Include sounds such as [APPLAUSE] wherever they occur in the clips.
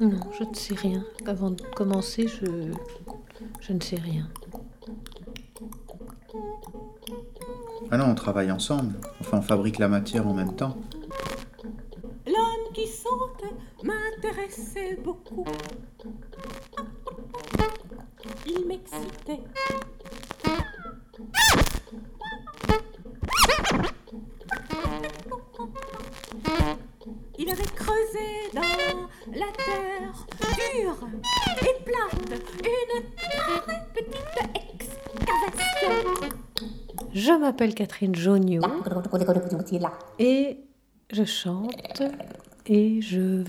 Non, je ne sais rien. Avant de commencer, je, je ne sais rien. Ah non, on travaille ensemble. Enfin, on fabrique la matière en même temps. Beaucoup. Il m'excitait. Il avait creusé dans la terre dure et plate une très petite excavation. Je m'appelle Catherine Joniot et je chante et je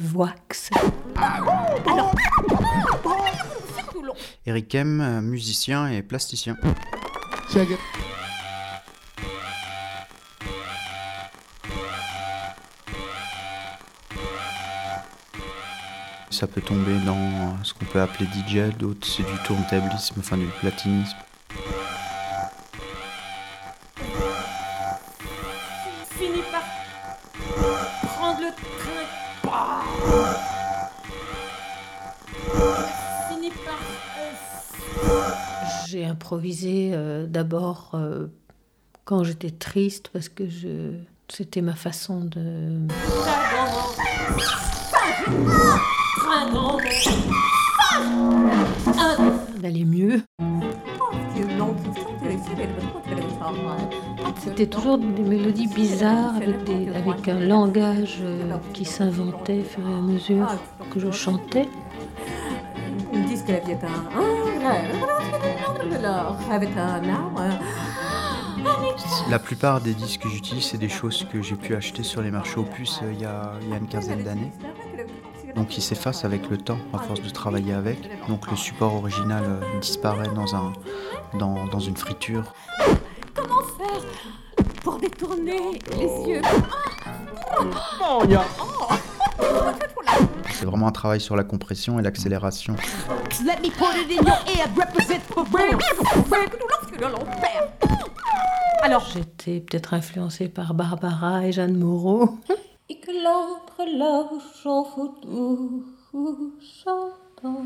voix. Eric M, euh, musicien et plasticien. Ça peut tomber dans ce qu'on peut appeler DJ, d'autres c'est du tournetablisme, enfin du platinisme. Finit par prendre le train. Improvisé euh, d'abord euh, quand j'étais triste parce que je c'était ma façon de d'aller mieux. C'était toujours des mélodies bizarres avec, avec un langage euh, qui s'inventait au fur et à mesure que je chantais. La vie est un, un rêve. Le rêve est un arbre. La plupart des disques que j'utilise, c'est des choses que j'ai pu acheter sur les marchés aux puces euh, il y a, il y a une quinzaine d'années. Donc ils s'effacent avec le temps, à force de travailler avec. Donc le support original euh, disparaît dans, un, dans, dans une friture. Comment faire pour détourner les yeux? C'est vraiment un travail sur la compression et l'accélération. Let me put it in your ear, represent Alors, J'étais peut-être influencée par Barbara et Jeanne Moreau. Chantant.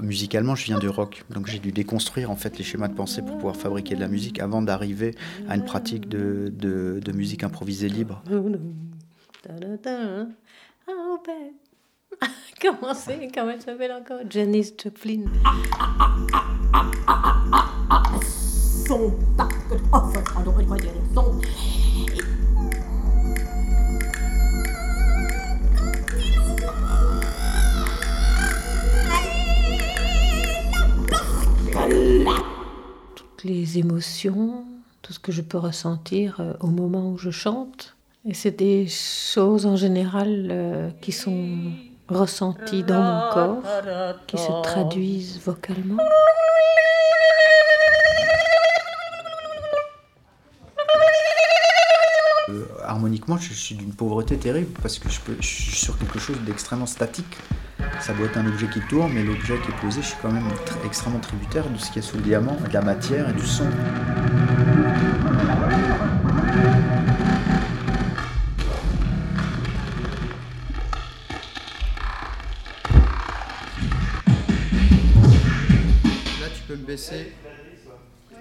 Musicalement, je viens du rock, donc j'ai dû déconstruire en fait les schémas de pensée pour pouvoir fabriquer de la musique avant d'arriver à une pratique de, de- de musique improvisée libre. [LAUGHS] Comment c'est? Comment elle s'appelle encore? Janis Joplin. Toutes les émotions, tout ce que je peux ressentir euh, au moment où je chante. Et c'est des choses en général euh, qui sont ressenties dans mon corps, qui se traduisent vocalement. Euh, harmoniquement, je, suis d'une pauvreté terrible parce que je, peux, je suis sur quelque chose d'extrêmement statique. Ça doit être un objet qui tourne, mais l'objet qui est posé, je suis quand même tr- extrêmement tributaire de ce qu'il y a sous le diamant, de la matière et du son. Là, tu peux me baisser.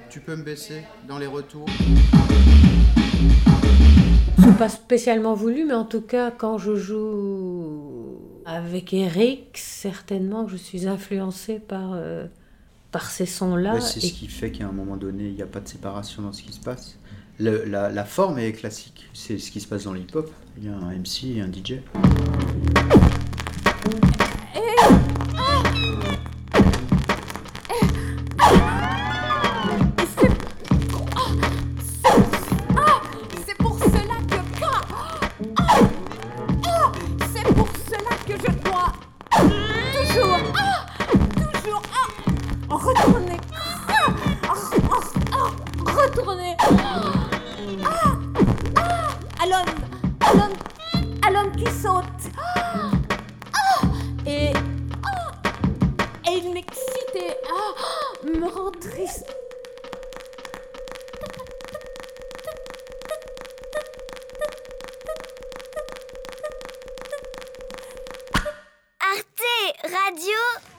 Tu peux me baisser dans les retours. C'est pas spécialement voulu, mais en tout cas, quand je joue avec Eric, certainement je suis influencée par, euh, par ces sons-là. Ouais, c'est et ce qui fait qu'à un moment donné, il n'y a pas de séparation dans ce qui se passe. Le- la, la forme est classique. C'est ce qui se passe dans le hip-hop. Il y a un MC et un DJ. Ah, ah Ah À l'homme À l'homme qui saute ah, ah, Et. Ah, et il m'excite et me rend triste. Arte Radio